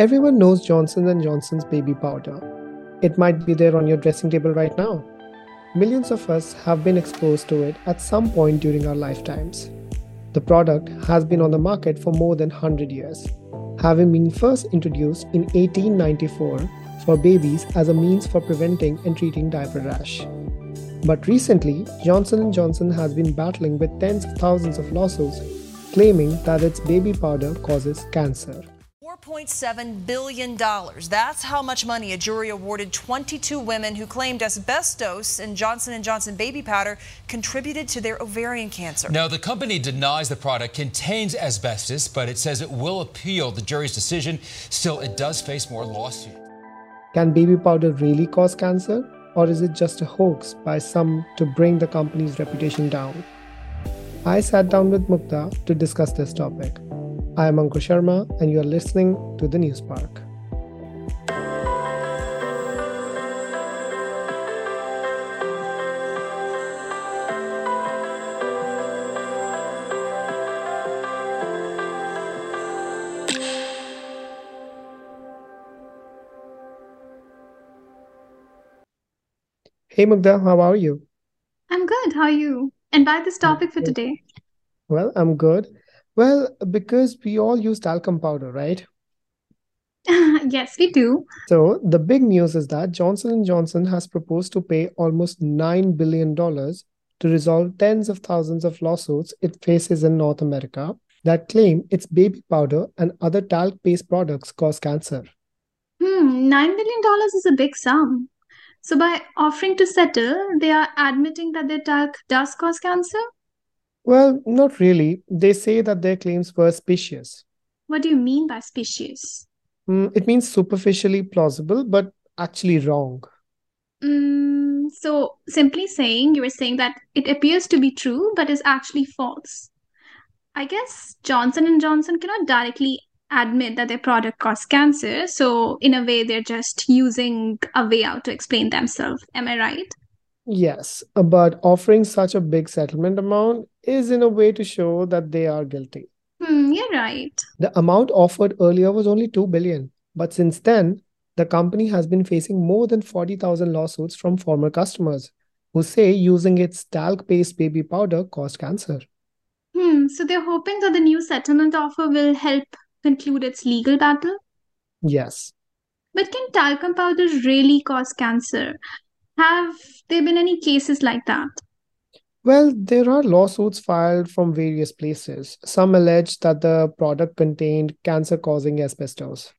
Everyone knows Johnson & Johnson's baby powder. It might be there on your dressing table right now. Millions of us have been exposed to it at some point during our lifetimes. The product has been on the market for more than 100 years, having been first introduced in 1894 for babies as a means for preventing and treating diaper rash. But recently, Johnson & Johnson has been battling with tens of thousands of lawsuits claiming that its baby powder causes cancer. $4.7 billion. That's how much money a jury awarded 22 women who claimed asbestos in Johnson & Johnson baby powder contributed to their ovarian cancer. Now, the company denies the product contains asbestos, but it says it will appeal the jury's decision. Still, it does face more lawsuits. Can baby powder really cause cancer? Or is it just a hoax by some to bring the company's reputation down? I sat down with Mukta to discuss this topic. I am Ankur Sharma, and you are listening to the News Park. Hey Mugdha, how are you? I'm good. How are you? And by this topic for today. Well, I'm good. Well, because we all use talcum powder, right? yes, we do. So the big news is that Johnson & Johnson has proposed to pay almost $9 billion to resolve tens of thousands of lawsuits it faces in North America that claim its baby powder and other talc-based products cause cancer. Hmm, $9 billion is a big sum. So by offering to settle, they are admitting that their talc does cause cancer? Well, not really. They say that their claims were specious. What do you mean by specious? Mm, it means superficially plausible, but actually wrong. Mm, so simply saying, you were saying that it appears to be true, but is actually false. I guess Johnson and Johnson cannot directly admit that their product caused cancer. So in a way, they're just using a way out to explain themselves. Am I right? Yes, but offering such a big settlement amount is in a way to show that they are guilty. Hmm, you're right. The amount offered earlier was only 2 billion, but since then, the company has been facing more than 40,000 lawsuits from former customers who say using its talc-based baby powder caused cancer. Hmm, so they're hoping that the new settlement offer will help conclude its legal battle? Yes. But can talcum powder really cause cancer? Have there been any cases like that? Well, there are lawsuits filed from various places. Some allege that the product contained cancer-causing asbestos.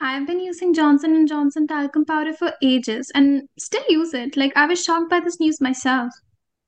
I've been using Johnson and Johnson talcum powder for ages and still use it. Like I was shocked by this news myself.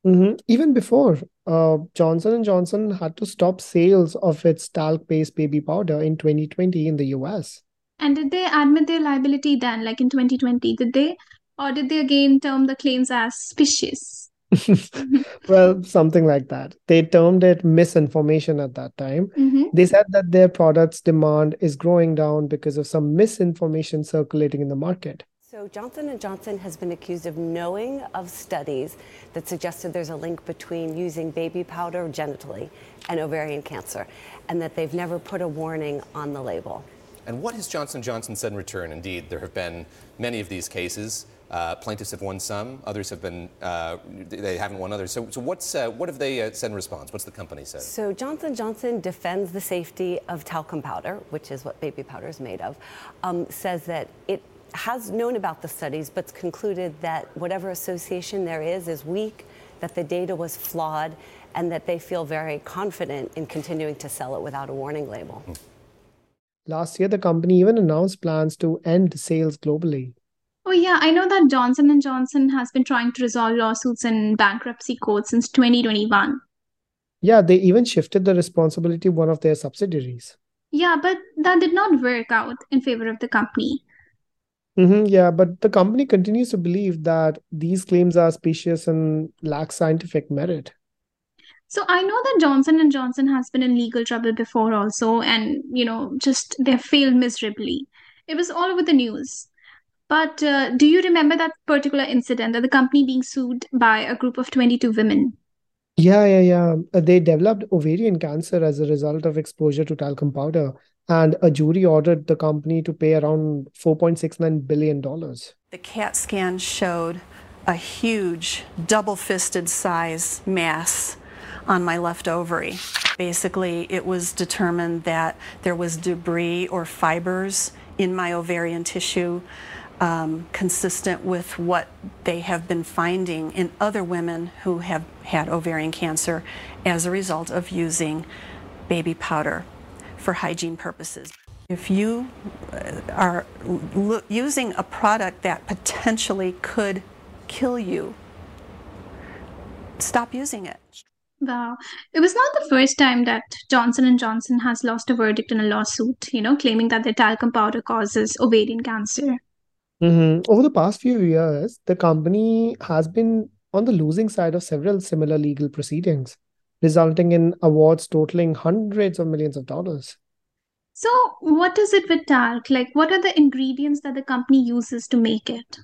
Mm-hmm. Even before, uh, Johnson and Johnson had to stop sales of its talc-based baby powder in 2020 in the US. And did they admit their liability then, like in 2020? Did they, or did they again term the claims as specious? well, something like that. They termed it misinformation at that time. Mm-hmm. They said that their product's demand is growing down because of some misinformation circulating in the market. So Johnson & Johnson has been accused of knowing of studies that suggested there's a link between using baby powder genitally and ovarian cancer and that they've never put a warning on the label. And what has Johnson & Johnson said in return? Indeed, there have been many of these cases. Uh, plaintiffs have won some, others have been, uh, they haven't won others. So, so what's, uh, what have they uh, said in response? What's the company said? So Johnson Johnson defends the safety of talcum powder, which is what baby powder is made of, um, says that it has known about the studies, but concluded that whatever association there is is weak, that the data was flawed, and that they feel very confident in continuing to sell it without a warning label. Hmm. Last year, the company even announced plans to end sales globally. Oh yeah, I know that Johnson and Johnson has been trying to resolve lawsuits in bankruptcy court since 2021. Yeah, they even shifted the responsibility one of their subsidiaries. Yeah, but that did not work out in favor of the company. Mm-hmm, yeah, but the company continues to believe that these claims are specious and lack scientific merit. So I know that Johnson and Johnson has been in legal trouble before also and you know just they failed miserably. It was all over the news. But uh, do you remember that particular incident that the company being sued by a group of 22 women? Yeah, yeah, yeah. Uh, They developed ovarian cancer as a result of exposure to talcum powder. and a jury ordered the company to pay around $4.69 billion. The CAT scan showed a huge double fisted size mass on my left ovary. Basically, it was determined that there was debris or fibers in my ovarian tissue um, consistent with what they have been finding in other women who have had ovarian cancer as a result of using baby powder for hygiene purposes. If you uh, are using a product that potentially could kill you, stop using it. Wow. It was not the first time that Johnson & Johnson has lost a verdict in a lawsuit, you know, claiming that their talcum powder causes ovarian cancer. Mm-hmm. Over the past few years, the company has been on the losing side of several similar legal proceedings, resulting in awards totaling hundreds of millions of dollars. So, what is it with talc? Like, what are the ingredients that the company uses to make it?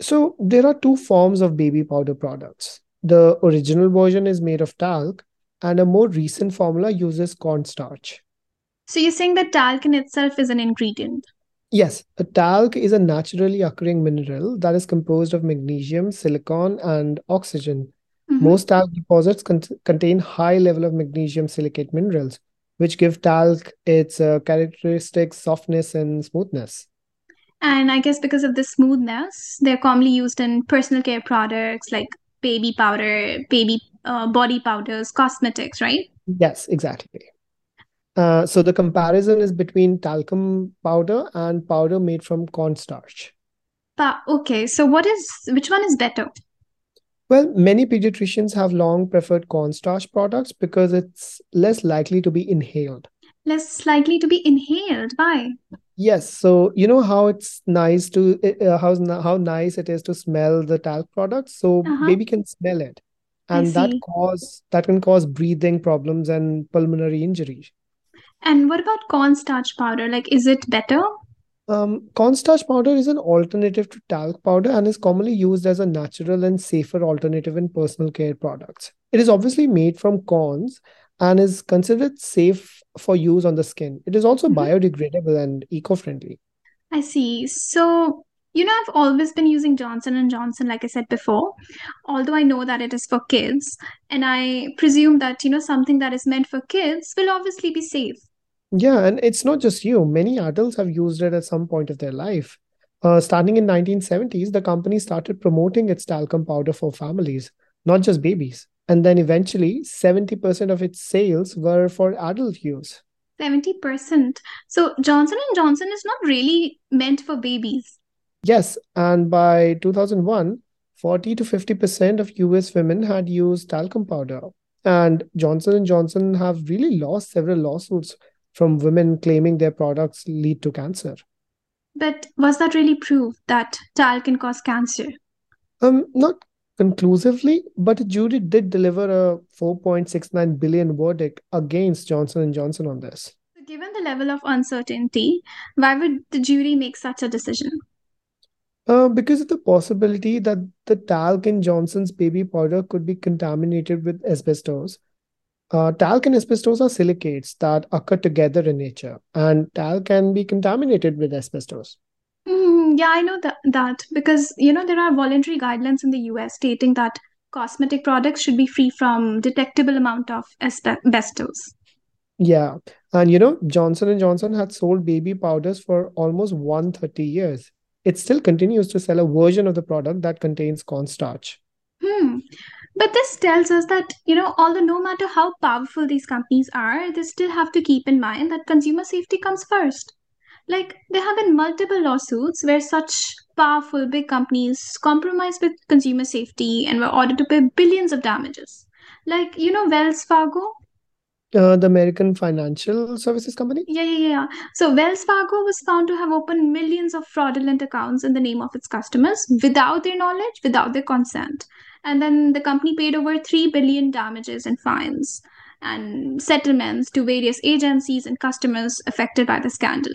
So, there are two forms of baby powder products the original version is made of talc, and a more recent formula uses cornstarch. So you're saying that talc in itself is an ingredient? Yes, a talc is a naturally occurring mineral that is composed of magnesium, silicon, and oxygen. Mm-hmm. Most talc deposits con- contain high level of magnesium silicate minerals, which give talc its uh, characteristic softness and smoothness. And I guess because of the smoothness, they're commonly used in personal care products like baby powder, baby uh, body powders, cosmetics, right? Yes, exactly. Uh, so the comparison is between talcum powder and powder made from cornstarch. But okay, so what is which one is better? Well, many pediatricians have long preferred cornstarch products because it's less likely to be inhaled. Less likely to be inhaled. Why? Yes, so you know how it's nice to uh, how how nice it is to smell the talc products. So uh-huh. baby can smell it, and that cause that can cause breathing problems and pulmonary injury. And what about cornstarch powder? Like, is it better? Um, cornstarch powder is an alternative to talc powder and is commonly used as a natural and safer alternative in personal care products. It is obviously made from corns and is considered safe for use on the skin. It is also mm-hmm. biodegradable and eco-friendly. I see. So, you know, I've always been using Johnson and Johnson, like I said before, although I know that it is for kids, and I presume that you know something that is meant for kids will obviously be safe. Yeah, and it's not just you. Many adults have used it at some point of their life. Uh, starting in 1970s, the company started promoting its talcum powder for families, not just babies. And then eventually 70% of its sales were for adult use. 70% so johnson & johnson is not really meant for babies. Yes and by 2001 40 to 50% of us women had used talcum powder. And johnson & johnson have really lost several lawsuits from women claiming their products lead to cancer but was that really proof that talc can cause cancer um not conclusively, but a jury did deliver a 4.69 billion verdict against Johnson and Johnson on this. Given the level of uncertainty, why would the jury make such a decision? Uh, because of the possibility that the talc in Johnson's baby powder could be contaminated with asbestos. Uh, talc and asbestos are silicates that occur together in nature, and talc can be contaminated with asbestos. Mm, yeah, I know that that because you know there are voluntary guidelines in the US stating that cosmetic products should be free from detectable amount of asbestos. Yeah, and you know Johnson and Johnson had sold baby powders for almost 130 years. It still continues to sell a version of the product that contains cornstarch. Hmm. But this tells us that, you know, although no matter how powerful these companies are, they still have to keep in mind that consumer safety comes first. Like, there have been multiple lawsuits where such powerful big companies compromised with consumer safety and were ordered to pay billions of damages. Like, you know, Wells Fargo? Uh, the American Financial Services Company? Yeah, yeah, yeah. So, Wells Fargo was found to have opened millions of fraudulent accounts in the name of its customers without their knowledge, without their consent. And then the company paid over 3 billion damages and fines and settlements to various agencies and customers affected by the scandal.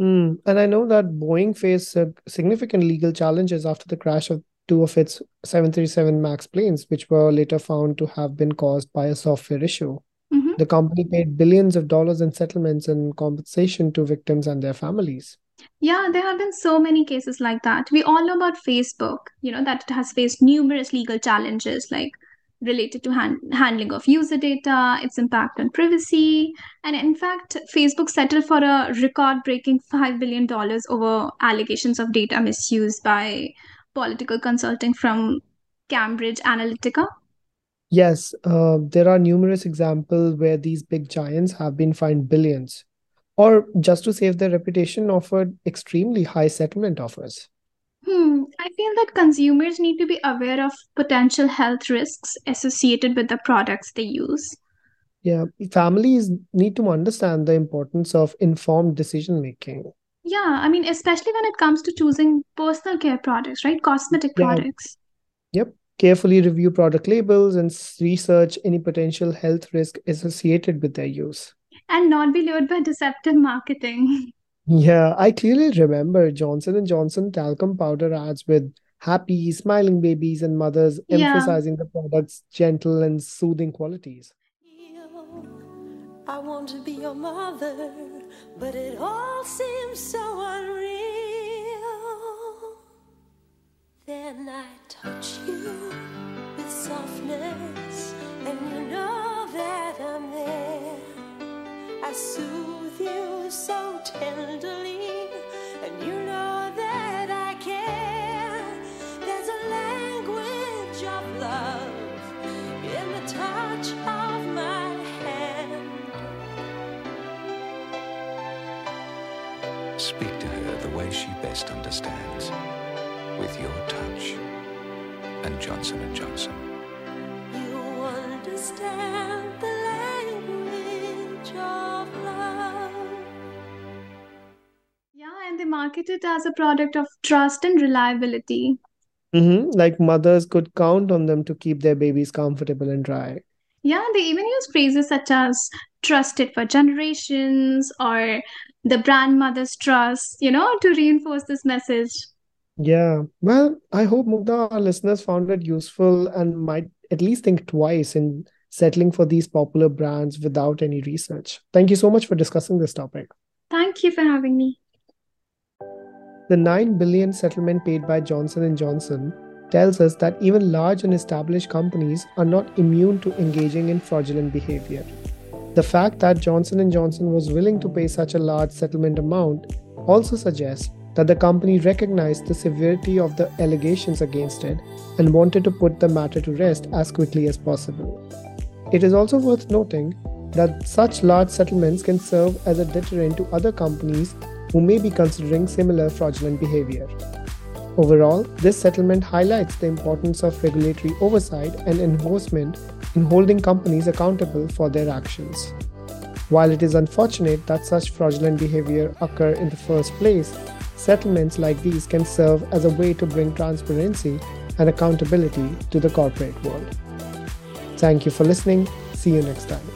Mm. And I know that Boeing faced significant legal challenges after the crash of two of its 737 MAX planes, which were later found to have been caused by a software issue. Mm-hmm. The company paid billions of dollars in settlements and compensation to victims and their families. Yeah, there have been so many cases like that. We all know about Facebook, you know, that it has faced numerous legal challenges like related to hand- handling of user data, its impact on privacy. And in fact, Facebook settled for a record breaking $5 billion over allegations of data misuse by political consulting from Cambridge Analytica. Yes, uh, there are numerous examples where these big giants have been fined billions, or just to save their reputation, offered extremely high settlement offers. Hmm, I feel that consumers need to be aware of potential health risks associated with the products they use. Yeah, families need to understand the importance of informed decision making. Yeah, I mean, especially when it comes to choosing personal care products, right? Cosmetic yeah. products. Yep. Carefully review product labels and research any potential health risk associated with their use. And not be lured by deceptive marketing. Yeah, I clearly remember Johnson and Johnson talcum powder ads with happy, smiling babies and mothers yeah. emphasizing the product's gentle and soothing qualities. I want to be your mother, but it all seems so unreal. Then I touch you with softness, and you I soothe you so tenderly, and you know that I care. There's a language of love in the touch of my hand. Speak to her the way she best understands, with your touch, and Johnson and Johnson. And they market it as a product of trust and reliability. Mm-hmm. Like mothers could count on them to keep their babies comfortable and dry. Yeah, they even use phrases such as trusted for generations or the brand mother's trust, you know, to reinforce this message. Yeah. Well, I hope Mugdha, our listeners found it useful and might at least think twice in settling for these popular brands without any research. Thank you so much for discussing this topic. Thank you for having me. The 9 billion settlement paid by Johnson & Johnson tells us that even large and established companies are not immune to engaging in fraudulent behavior. The fact that Johnson & Johnson was willing to pay such a large settlement amount also suggests that the company recognized the severity of the allegations against it and wanted to put the matter to rest as quickly as possible. It is also worth noting that such large settlements can serve as a deterrent to other companies who may be considering similar fraudulent behavior. Overall, this settlement highlights the importance of regulatory oversight and enforcement in holding companies accountable for their actions. While it is unfortunate that such fraudulent behavior occur in the first place, settlements like these can serve as a way to bring transparency and accountability to the corporate world. Thank you for listening. See you next time.